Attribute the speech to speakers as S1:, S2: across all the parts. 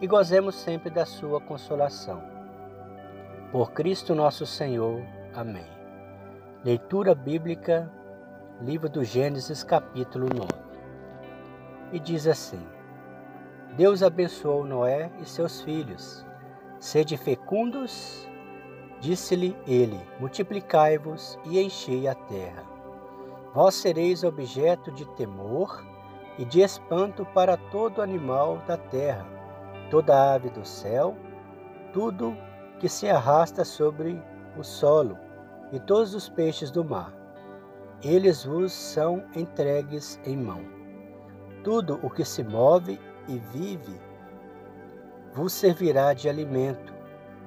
S1: e gozemos sempre da sua consolação. Por Cristo nosso Senhor. Amém. Leitura bíblica, livro do Gênesis, capítulo 9. E diz assim: Deus abençoou Noé e seus filhos. Sede fecundos, disse-lhe ele: multiplicai-vos e enchei a terra. Vós sereis objeto de temor e de espanto para todo animal da terra toda ave do céu, tudo que se arrasta sobre o solo e todos os peixes do mar. Eles vos são entregues em mão. Tudo o que se move e vive vos servirá de alimento.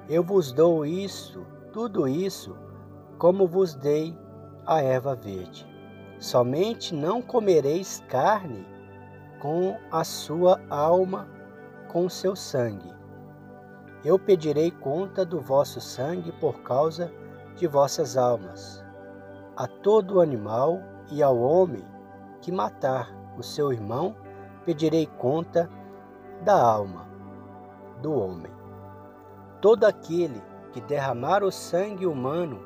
S1: Eu vos dou isso, tudo isso, como vos dei a erva verde. Somente não comereis carne com a sua alma com o seu sangue. Eu pedirei conta do vosso sangue por causa de vossas almas. A todo animal e ao homem que matar o seu irmão, pedirei conta da alma do homem. Todo aquele que derramar o sangue humano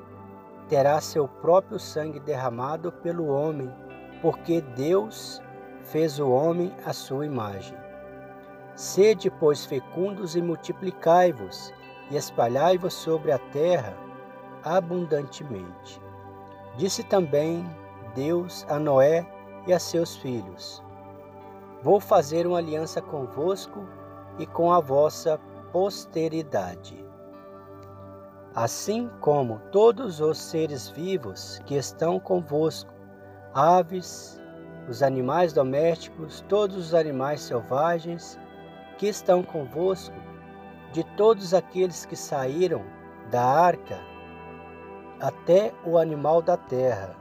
S1: terá seu próprio sangue derramado pelo homem, porque Deus fez o homem à sua imagem. Sede, pois, fecundos e multiplicai-vos, e espalhai-vos sobre a terra abundantemente. Disse também Deus a Noé e a seus filhos: Vou fazer uma aliança convosco e com a vossa posteridade. Assim como todos os seres vivos que estão convosco, aves, os animais domésticos, todos os animais selvagens, que estão convosco, de todos aqueles que saíram da arca, até o animal da terra.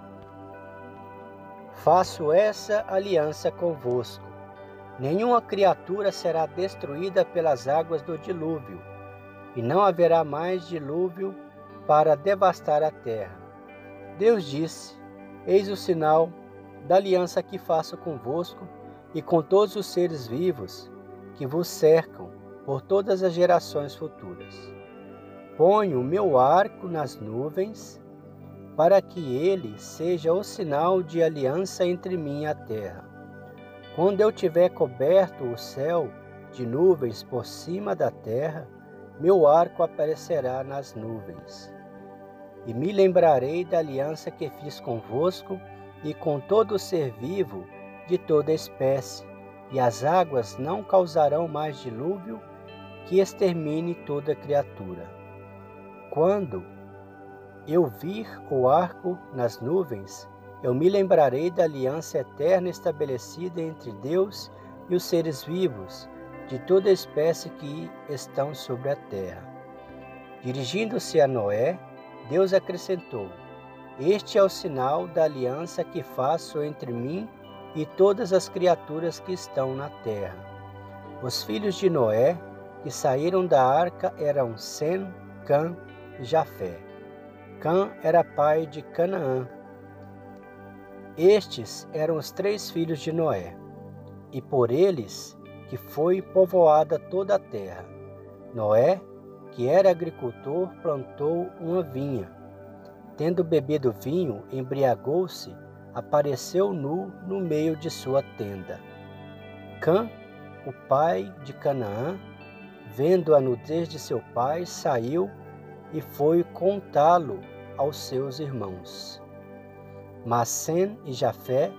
S1: Faço essa aliança convosco. Nenhuma criatura será destruída pelas águas do dilúvio, e não haverá mais dilúvio para devastar a terra. Deus disse: Eis o sinal da aliança que faço convosco e com todos os seres vivos que vos cercam por todas as gerações futuras. Ponho o meu arco nas nuvens, para que ele seja o sinal de aliança entre mim e a terra. Quando eu tiver coberto o céu de nuvens por cima da terra, meu arco aparecerá nas nuvens. E me lembrarei da aliança que fiz convosco e com todo ser vivo de toda espécie, e as águas não causarão mais dilúvio que extermine toda criatura. Quando eu vir o arco nas nuvens, eu me lembrarei da aliança eterna estabelecida entre Deus e os seres vivos de toda espécie que estão sobre a terra. Dirigindo-se a Noé, Deus acrescentou: Este é o sinal da aliança que faço entre mim e e todas as criaturas que estão na terra. Os filhos de Noé que saíram da arca eram Sem, Cã e Jafé. Cã era pai de Canaã. Estes eram os três filhos de Noé, e por eles que foi povoada toda a terra. Noé, que era agricultor, plantou uma vinha. Tendo bebido vinho, embriagou-se apareceu nu no meio de sua tenda. Cã, o pai de Canaã, vendo a nudez de seu pai, saiu e foi contá-lo aos seus irmãos. Mas Sem e Jafé,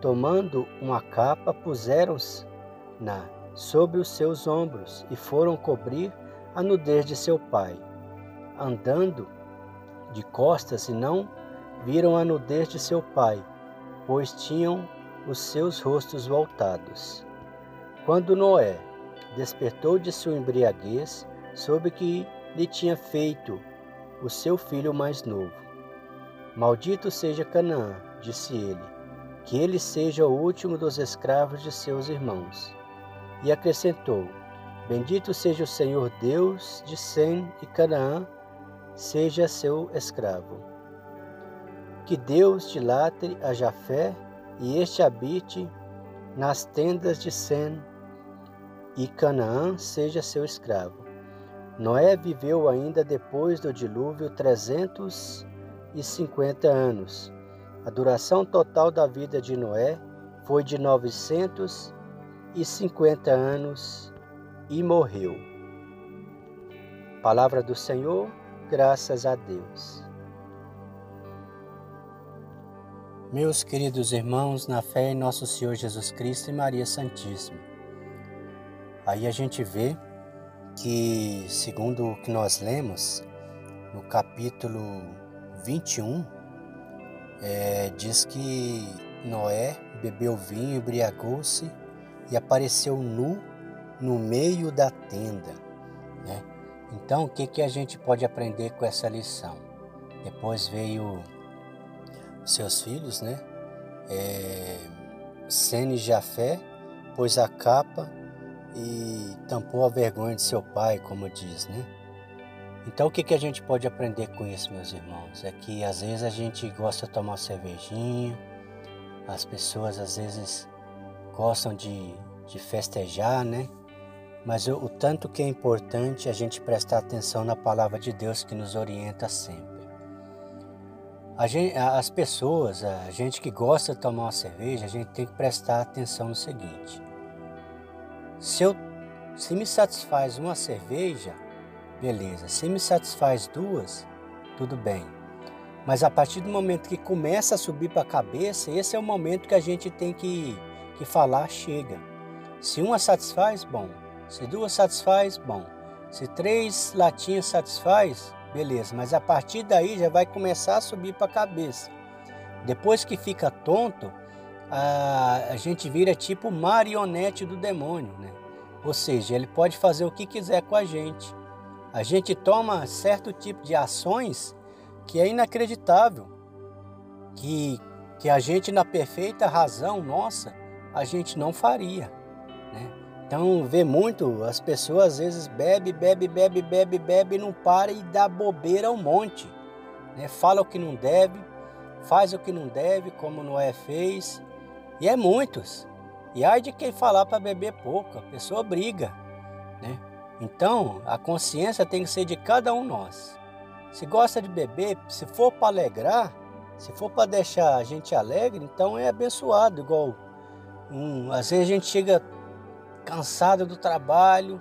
S1: tomando uma capa, puseram-na sobre os seus ombros e foram cobrir a nudez de seu pai. Andando de costas e não viram a nudez de seu pai, pois tinham os seus rostos voltados. Quando Noé despertou de sua embriaguez, soube que lhe tinha feito o seu filho mais novo. Maldito seja Canaã, disse ele, que ele seja o último dos escravos de seus irmãos. E acrescentou: Bendito seja o Senhor Deus de Sem e Canaã seja seu escravo. Que Deus dilate a Jafé e este habite nas tendas de Sem e Canaã seja seu escravo. Noé viveu ainda depois do dilúvio trezentos e cinquenta anos. A duração total da vida de Noé foi de novecentos e cinquenta anos e morreu. Palavra do Senhor, graças a Deus. Meus queridos irmãos, na fé em nosso Senhor Jesus Cristo e Maria Santíssima. Aí a gente vê que, segundo o que nós lemos, no capítulo 21, é, diz que Noé bebeu vinho, embriagou-se e apareceu nu no meio da tenda. Né? Então, o que, que a gente pode aprender com essa lição? Depois veio seus filhos, né? É, Sene Jafé pôs a capa e tampou a vergonha de seu pai, como diz, né? Então o que, que a gente pode aprender com isso, meus irmãos? É que às vezes a gente gosta de tomar cervejinha, as pessoas às vezes gostam de, de festejar, né? Mas o, o tanto que é importante a gente prestar atenção na palavra de Deus que nos orienta sempre. Gente, as pessoas, a gente que gosta de tomar uma cerveja, a gente tem que prestar atenção no seguinte: se, eu, se me satisfaz uma cerveja, beleza. Se me satisfaz duas, tudo bem. Mas a partir do momento que começa a subir para a cabeça, esse é o momento que a gente tem que, que falar: chega. Se uma satisfaz, bom. Se duas satisfaz, bom. Se três latinhas satisfaz, beleza. Mas a partir daí já vai começar a subir para a cabeça. Depois que fica tonto, a, a gente vira tipo marionete do demônio, né? Ou seja, ele pode fazer o que quiser com a gente. A gente toma certo tipo de ações que é inacreditável, que, que a gente, na perfeita razão nossa, a gente não faria. Né? Então, vê muito, as pessoas às vezes bebe, bebe, bebe, bebe, bebe, não para e dá bobeira um monte. Né? Fala o que não deve, faz o que não deve, como Noé fez, e é muitos. E ai de quem falar para beber pouco, a pessoa briga, né? Então, a consciência tem que ser de cada um nós. Se gosta de beber, se for para alegrar, se for para deixar a gente alegre, então é abençoado. Igual, um, às vezes a gente chega cansado do trabalho,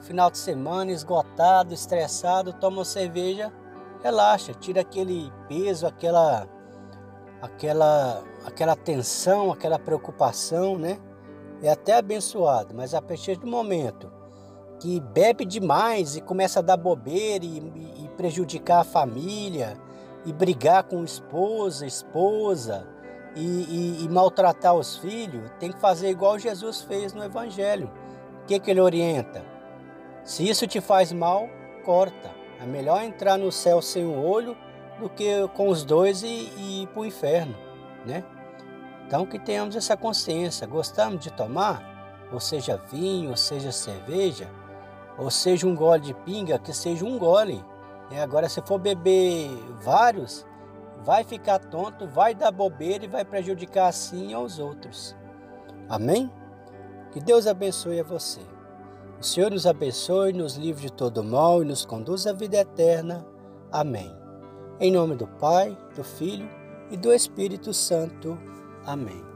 S1: final de semana, esgotado, estressado, toma uma cerveja, relaxa, tira aquele peso, aquela aquela, aquela tensão, aquela preocupação, né? É até abençoado, mas a partir do momento que bebe demais e começa a dar bobeira e, e prejudicar a família, e brigar com esposa, esposa, e, e, e, maltratar os filhos, tem que fazer igual Jesus fez no Evangelho. O que, que ele orienta? Se isso te faz mal, corta. É melhor entrar no céu sem um olho do que com os dois e, e ir para o inferno, né? Então que tenhamos essa consciência. Gostamos de tomar, ou seja vinho, ou seja cerveja, ou seja um gole de pinga, que seja um gole. Né? Agora se for beber vários, vai ficar tonto, vai dar bobeira e vai prejudicar assim aos outros. Amém? Que Deus abençoe a você. O Senhor nos abençoe, nos livre de todo mal e nos conduz à vida eterna. Amém. Em nome do Pai, do Filho e do Espírito Santo. Amém.